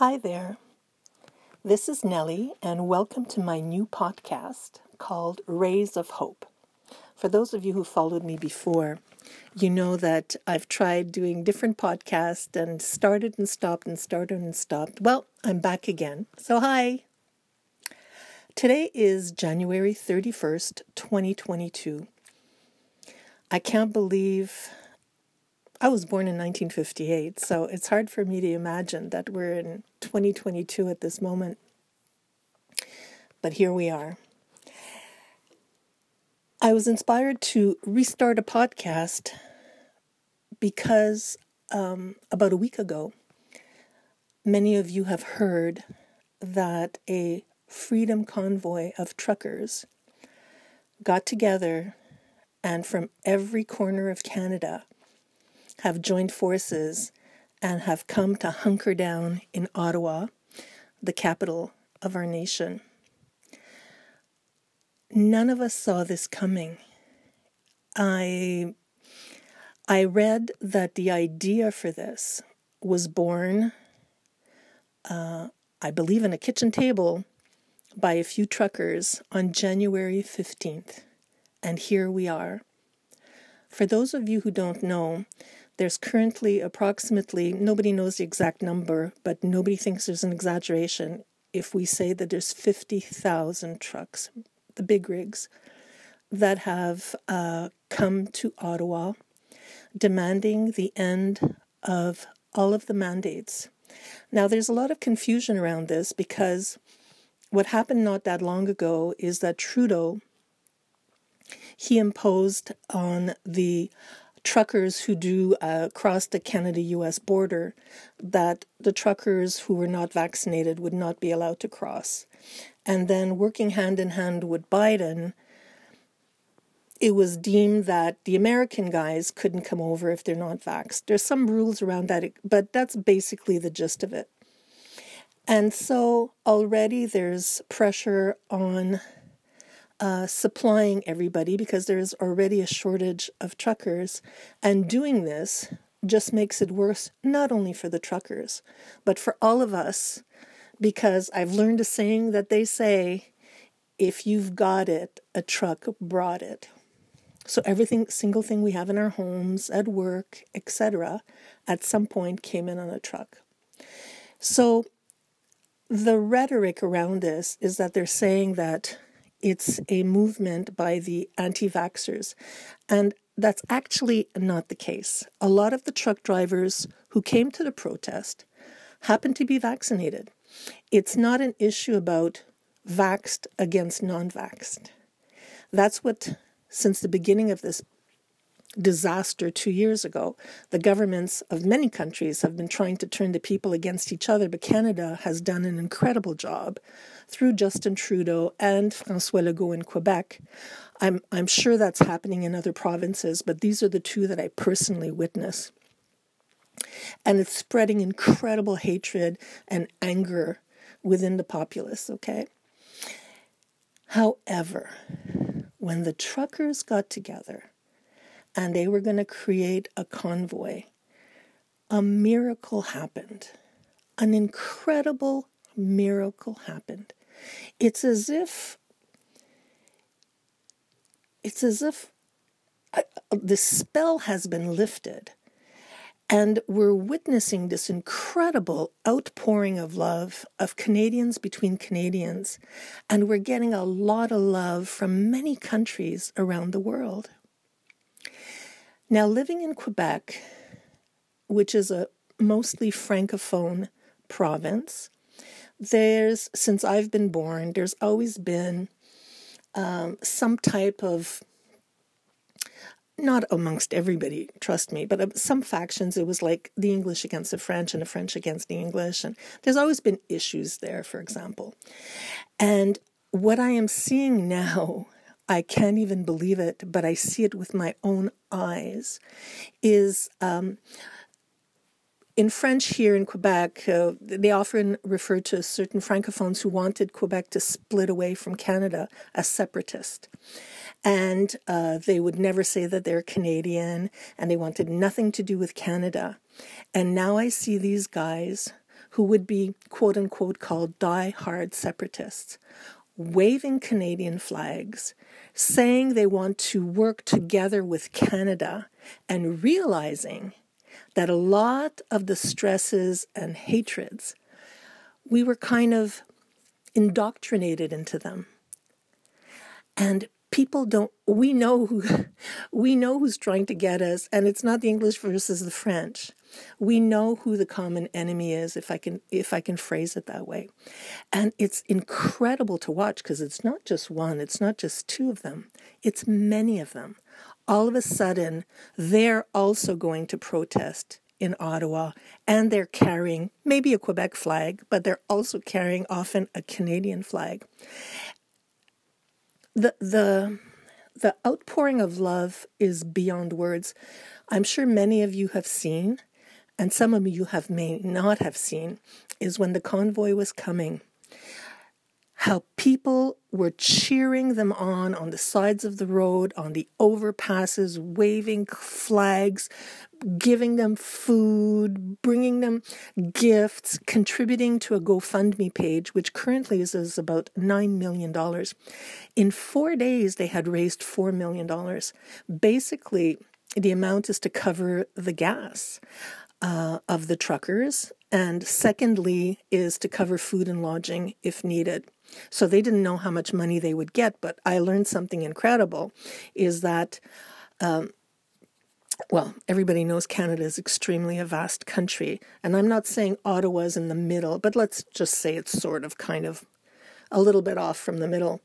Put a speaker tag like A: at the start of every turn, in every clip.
A: Hi there. This is Nellie, and welcome to my new podcast called Rays of Hope. For those of you who followed me before, you know that I've tried doing different podcasts and started and stopped and started and stopped. Well, I'm back again. So, hi. Today is January 31st, 2022. I can't believe I was born in 1958, so it's hard for me to imagine that we're in 2022 at this moment. But here we are. I was inspired to restart a podcast because um, about a week ago, many of you have heard that a freedom convoy of truckers got together and from every corner of Canada have joined forces and have come to hunker down in Ottawa, the capital of our nation. None of us saw this coming. I I read that the idea for this was born, uh, I believe, in a kitchen table by a few truckers on January 15th. And here we are. For those of you who don't know, there's currently approximately, nobody knows the exact number, but nobody thinks there's an exaggeration if we say that there's 50,000 trucks, the big rigs, that have uh, come to Ottawa demanding the end of all of the mandates. Now, there's a lot of confusion around this because what happened not that long ago is that Trudeau he imposed on the truckers who do uh, cross the Canada US border that the truckers who were not vaccinated would not be allowed to cross. And then, working hand in hand with Biden, it was deemed that the American guys couldn't come over if they're not vaxxed. There's some rules around that, but that's basically the gist of it. And so already there's pressure on uh, supplying everybody because there's already a shortage of truckers. And doing this just makes it worse, not only for the truckers, but for all of us. Because I've learned a saying that they say, if you've got it, a truck brought it. So everything, single thing we have in our homes, at work, etc., at some point came in on a truck. So the rhetoric around this is that they're saying that it's a movement by the anti vaxxers. And that's actually not the case. A lot of the truck drivers who came to the protest happened to be vaccinated. It's not an issue about vaxxed against non vaxxed. That's what, since the beginning of this disaster two years ago, the governments of many countries have been trying to turn the people against each other, but Canada has done an incredible job through Justin Trudeau and Francois Legault in Quebec. I'm, I'm sure that's happening in other provinces, but these are the two that I personally witness. And it's spreading incredible hatred and anger within the populace, okay? However, when the truckers got together, and they were going to create a convoy. A miracle happened. An incredible miracle happened. It's as if it's as if the spell has been lifted and we're witnessing this incredible outpouring of love of Canadians between Canadians. And we're getting a lot of love from many countries around the world. Now, living in Quebec, which is a mostly francophone province, there's, since I've been born, there's always been um, some type of, not amongst everybody, trust me, but some factions, it was like the English against the French and the French against the English. And there's always been issues there, for example. And what I am seeing now I can't even believe it, but I see it with my own eyes, is um, in French here in Quebec, uh, they often refer to certain francophones who wanted Quebec to split away from Canada as separatist. And uh, they would never say that they're Canadian and they wanted nothing to do with Canada. And now I see these guys who would be quote unquote called die-hard separatists, waving Canadian flags, saying they want to work together with Canada, and realizing that a lot of the stresses and hatreds, we were kind of indoctrinated into them. And people don't we know who we know who's trying to get us and it's not the english versus the french. We know who the common enemy is if i can if i can phrase it that way. And it's incredible to watch because it's not just one it's not just two of them it's many of them. All of a sudden they're also going to protest in Ottawa and they're carrying maybe a Quebec flag, but they're also carrying often a Canadian flag the the the outpouring of love is beyond words. I'm sure many of you have seen, and some of you have may not have seen, is when the convoy was coming how people were cheering them on on the sides of the road, on the overpasses, waving flags, giving them food, bringing them gifts, contributing to a GoFundMe page, which currently is, is about $9 million. In four days, they had raised $4 million. Basically, the amount is to cover the gas. Uh, of the truckers, and secondly, is to cover food and lodging if needed. So they didn't know how much money they would get, but I learned something incredible is that, um, well, everybody knows Canada is extremely a vast country. And I'm not saying Ottawa's in the middle, but let's just say it's sort of kind of a little bit off from the middle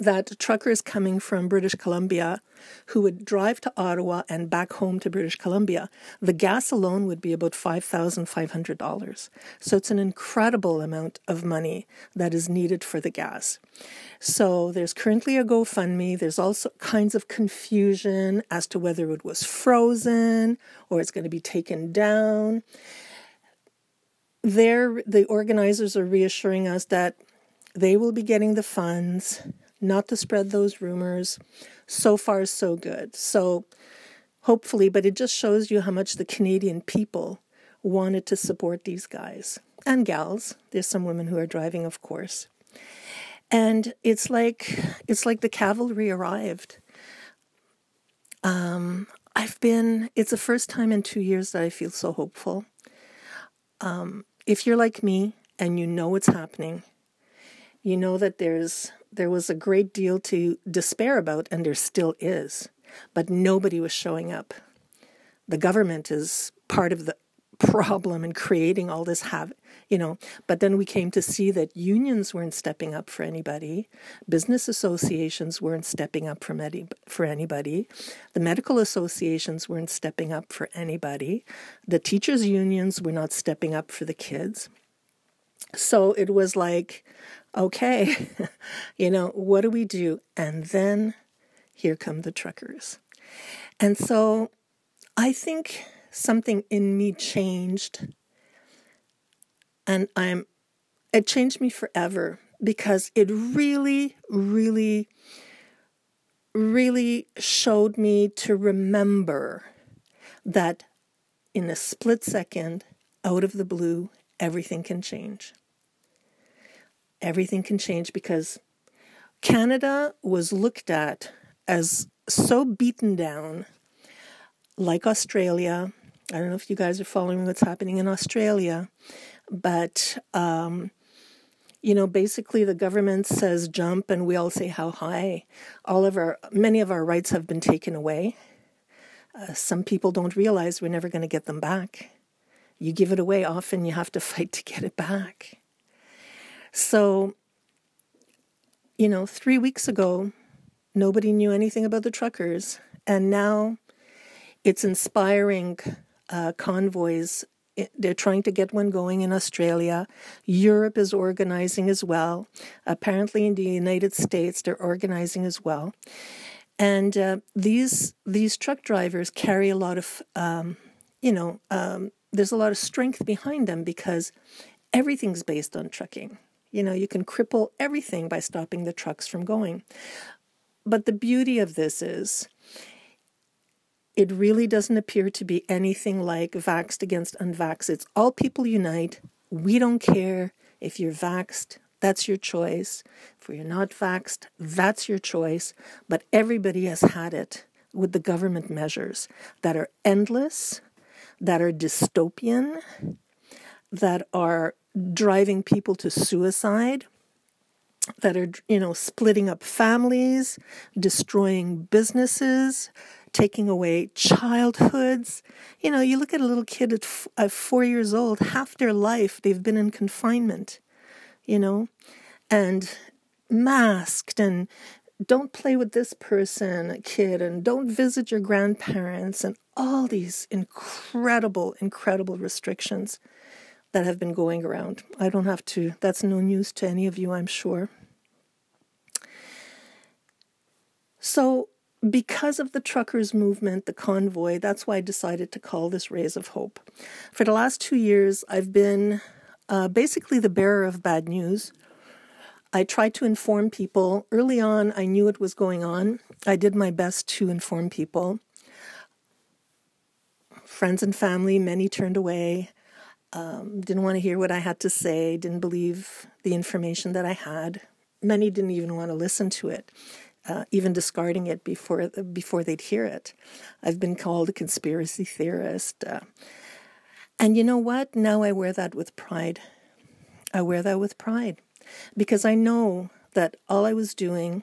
A: that truckers coming from British Columbia who would drive to Ottawa and back home to British Columbia, the gas alone would be about $5,500. So it's an incredible amount of money that is needed for the gas. So there's currently a GoFundMe. There's also kinds of confusion as to whether it was frozen or it's going to be taken down. There, the organizers are reassuring us that they will be getting the funds not to spread those rumors. So far, so good. So, hopefully, but it just shows you how much the Canadian people wanted to support these guys and gals. There's some women who are driving, of course. And it's like it's like the cavalry arrived. Um, I've been. It's the first time in two years that I feel so hopeful. Um, if you're like me and you know what's happening, you know that there's there was a great deal to despair about, and there still is, but nobody was showing up. The government is part of the problem in creating all this havoc, you know. But then we came to see that unions weren't stepping up for anybody, business associations weren't stepping up for, any, for anybody, the medical associations weren't stepping up for anybody, the teachers' unions were not stepping up for the kids. So it was like, okay, you know, what do we do? And then here come the truckers. And so I think something in me changed. And I'm, it changed me forever because it really, really, really showed me to remember that in a split second, out of the blue, everything can change everything can change because Canada was looked at as so beaten down, like Australia. I don't know if you guys are following what's happening in Australia, but um, you know, basically the government says jump, and we all say how high. All of our, many of our rights have been taken away. Uh, some people don't realize we're never going to get them back. You give it away, often you have to fight to get it back. So, you know, three weeks ago, nobody knew anything about the truckers. And now it's inspiring uh, convoys. They're trying to get one going in Australia. Europe is organizing as well. Apparently, in the United States, they're organizing as well. And uh, these these truck drivers carry a lot of, um, you know, um, there's a lot of strength behind them because everything's based on trucking. You know, you can cripple everything by stopping the trucks from going. But the beauty of this is it really doesn't appear to be anything like vaxxed against unvaxxed. It's all people unite, We don't care if you're vaxxed, that's your choice. If you're not vaxxed, that's your choice. But everybody has had it with the government measures that are endless, that are dystopian, that are driving people to suicide, that are, you know, splitting up families, destroying businesses, taking away childhoods. You know, you look at a little kid at, f- at four years old, half their life they've been in confinement, you know, and masked and don't play with this person, kid, and don't visit your grandparents, and all these incredible, incredible restrictions that have been going around. I don't have to, that's no news to any of you, I'm sure. So, because of the truckers' movement, the convoy, that's why I decided to call this Rays of Hope. For the last two years, I've been uh, basically the bearer of bad news. I tried to inform people. Early on, I knew it was going on. I did my best to inform people. Friends and family, many turned away, um, didn't want to hear what I had to say, didn't believe the information that I had. Many didn't even want to listen to it uh, even discarding it before before they'd hear it. I've been called a conspiracy theorist, uh, and you know what? Now I wear that with pride. I wear that with pride because I know that all I was doing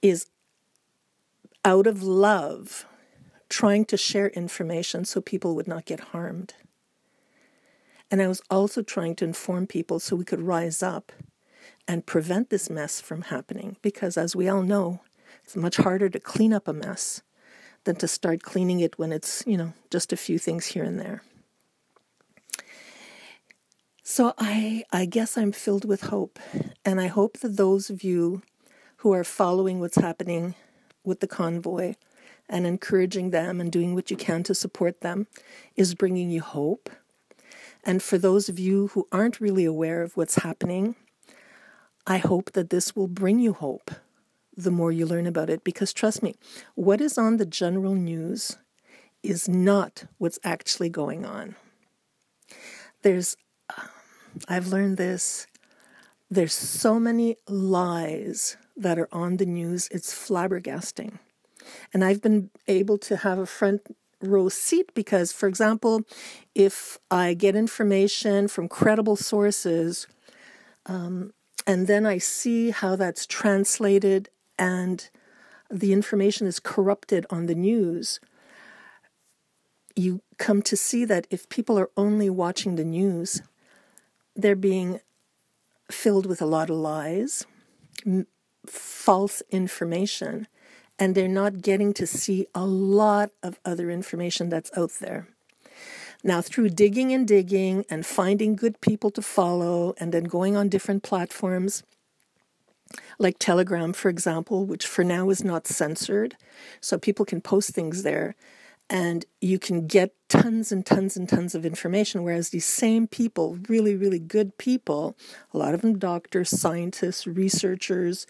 A: is out of love, trying to share information so people would not get harmed. And I was also trying to inform people so we could rise up and prevent this mess from happening because, as we all know, it's much harder to clean up a mess than to start cleaning it when it's, you know, just a few things here and there. So I I guess I'm filled with hope and I hope that those of you who are following what's happening with the convoy and encouraging them and doing what you can to support them is bringing you hope. And for those of you who aren't really aware of what's happening, I hope that this will bring you hope the more you learn about it. Because trust me, what is on the general news is not what's actually going on. There's, uh, I've learned this, there's so many lies that are on the news, it's flabbergasting. And I've been able to have a front row seat because, for example, if I get information from credible sources, um, and then I see how that's translated and the information is corrupted on the news. You come to see that if people are only watching the news, they're being filled with a lot of lies, m- false information, and they're not getting to see a lot of other information that's out there. Now, through digging and digging and finding good people to follow, and then going on different platforms, like Telegram, for example, which for now is not censored, so people can post things there and you can get tons and tons and tons of information. Whereas these same people, really, really good people, a lot of them doctors, scientists, researchers,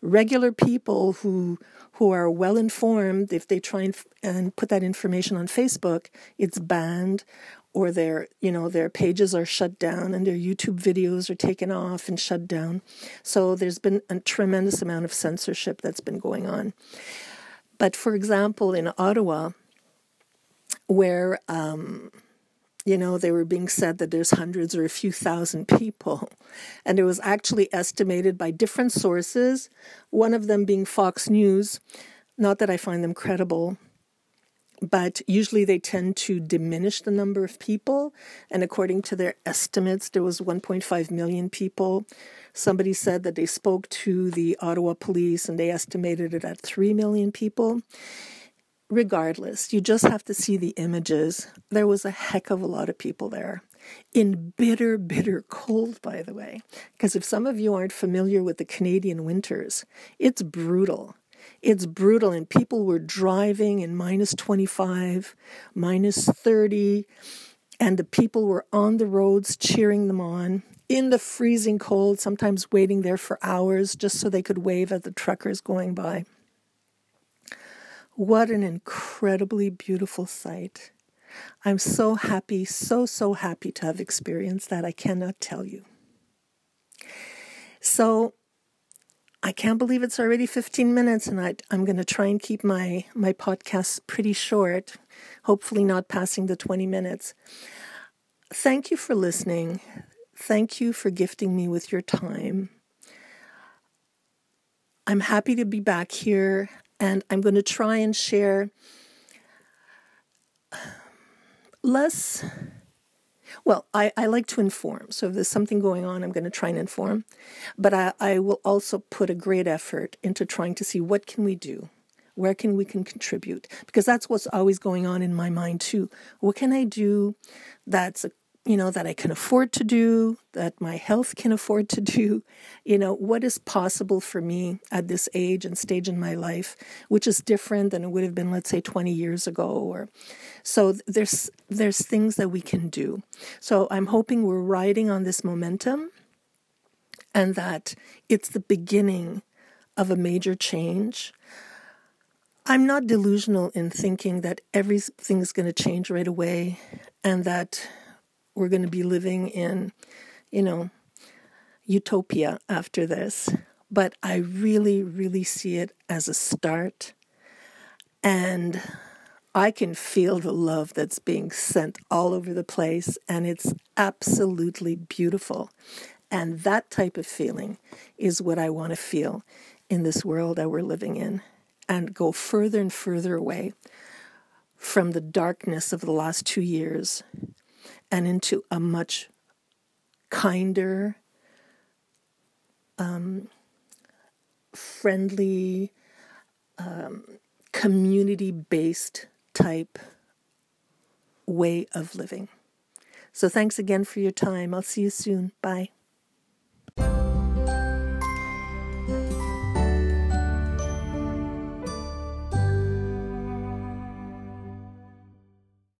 A: regular people who who are well informed, if they try and, and put that information on Facebook, it's banned or their you know their pages are shut down and their YouTube videos are taken off and shut down. So there's been a tremendous amount of censorship that's been going on. But for example, in Ottawa, where um, you know, they were being said that there's hundreds or a few thousand people. And it was actually estimated by different sources, one of them being Fox News. Not that I find them credible, but usually they tend to diminish the number of people. And according to their estimates, there was 1.5 million people. Somebody said that they spoke to the Ottawa police and they estimated it at 3 million people regardless, you just have to see the images. There was a heck of a lot of people there in bitter, bitter cold, by the way. Because if some of you aren't familiar with the Canadian winters, it's brutal. It's brutal, and people were driving in minus 25, minus 30, and the people were on the roads cheering them on in the freezing cold, sometimes waiting there for hours just so they could wave at the truckers going by. What an incredibly beautiful sight. I'm so happy, so, so happy to have experienced that. I cannot tell you. So I can't believe it's already 15 minutes, and I, am going to try and keep my, my podcast pretty short, hopefully, not passing the 20 minutes. Thank you for listening. Thank you for gifting me with your time. I'm happy to be back here, and I'm going to try and share less. Well, I, I like to inform. So if there's something going on, I'm going to try and inform. But I, I will also put a great effort into trying to see what can we do where can we can contribute because that's what's always going on in my mind too what can i do that's a you know, that I can afford to do, that my health can afford to do, you know, what is possible for me at this age and stage in my life, which is different than it would have been, let's say, 20 years ago. Or so there's there's things that we can do. So I'm hoping we're riding on this momentum and that it's the beginning of a major change. I'm not delusional in thinking that everything is going to change right away and that we're going to be living in, you know, utopia after this. But I really, really see it as a start. And I can feel the love that's being sent all over the place, and it's absolutely beautiful. And that type of feeling is what I want to feel in this world that we're living in and go further and further away from the darkness of the last two years and into a much kinder, um, friendly, um, community based type way of living. So, thanks again for your time. I'll see you soon. Bye.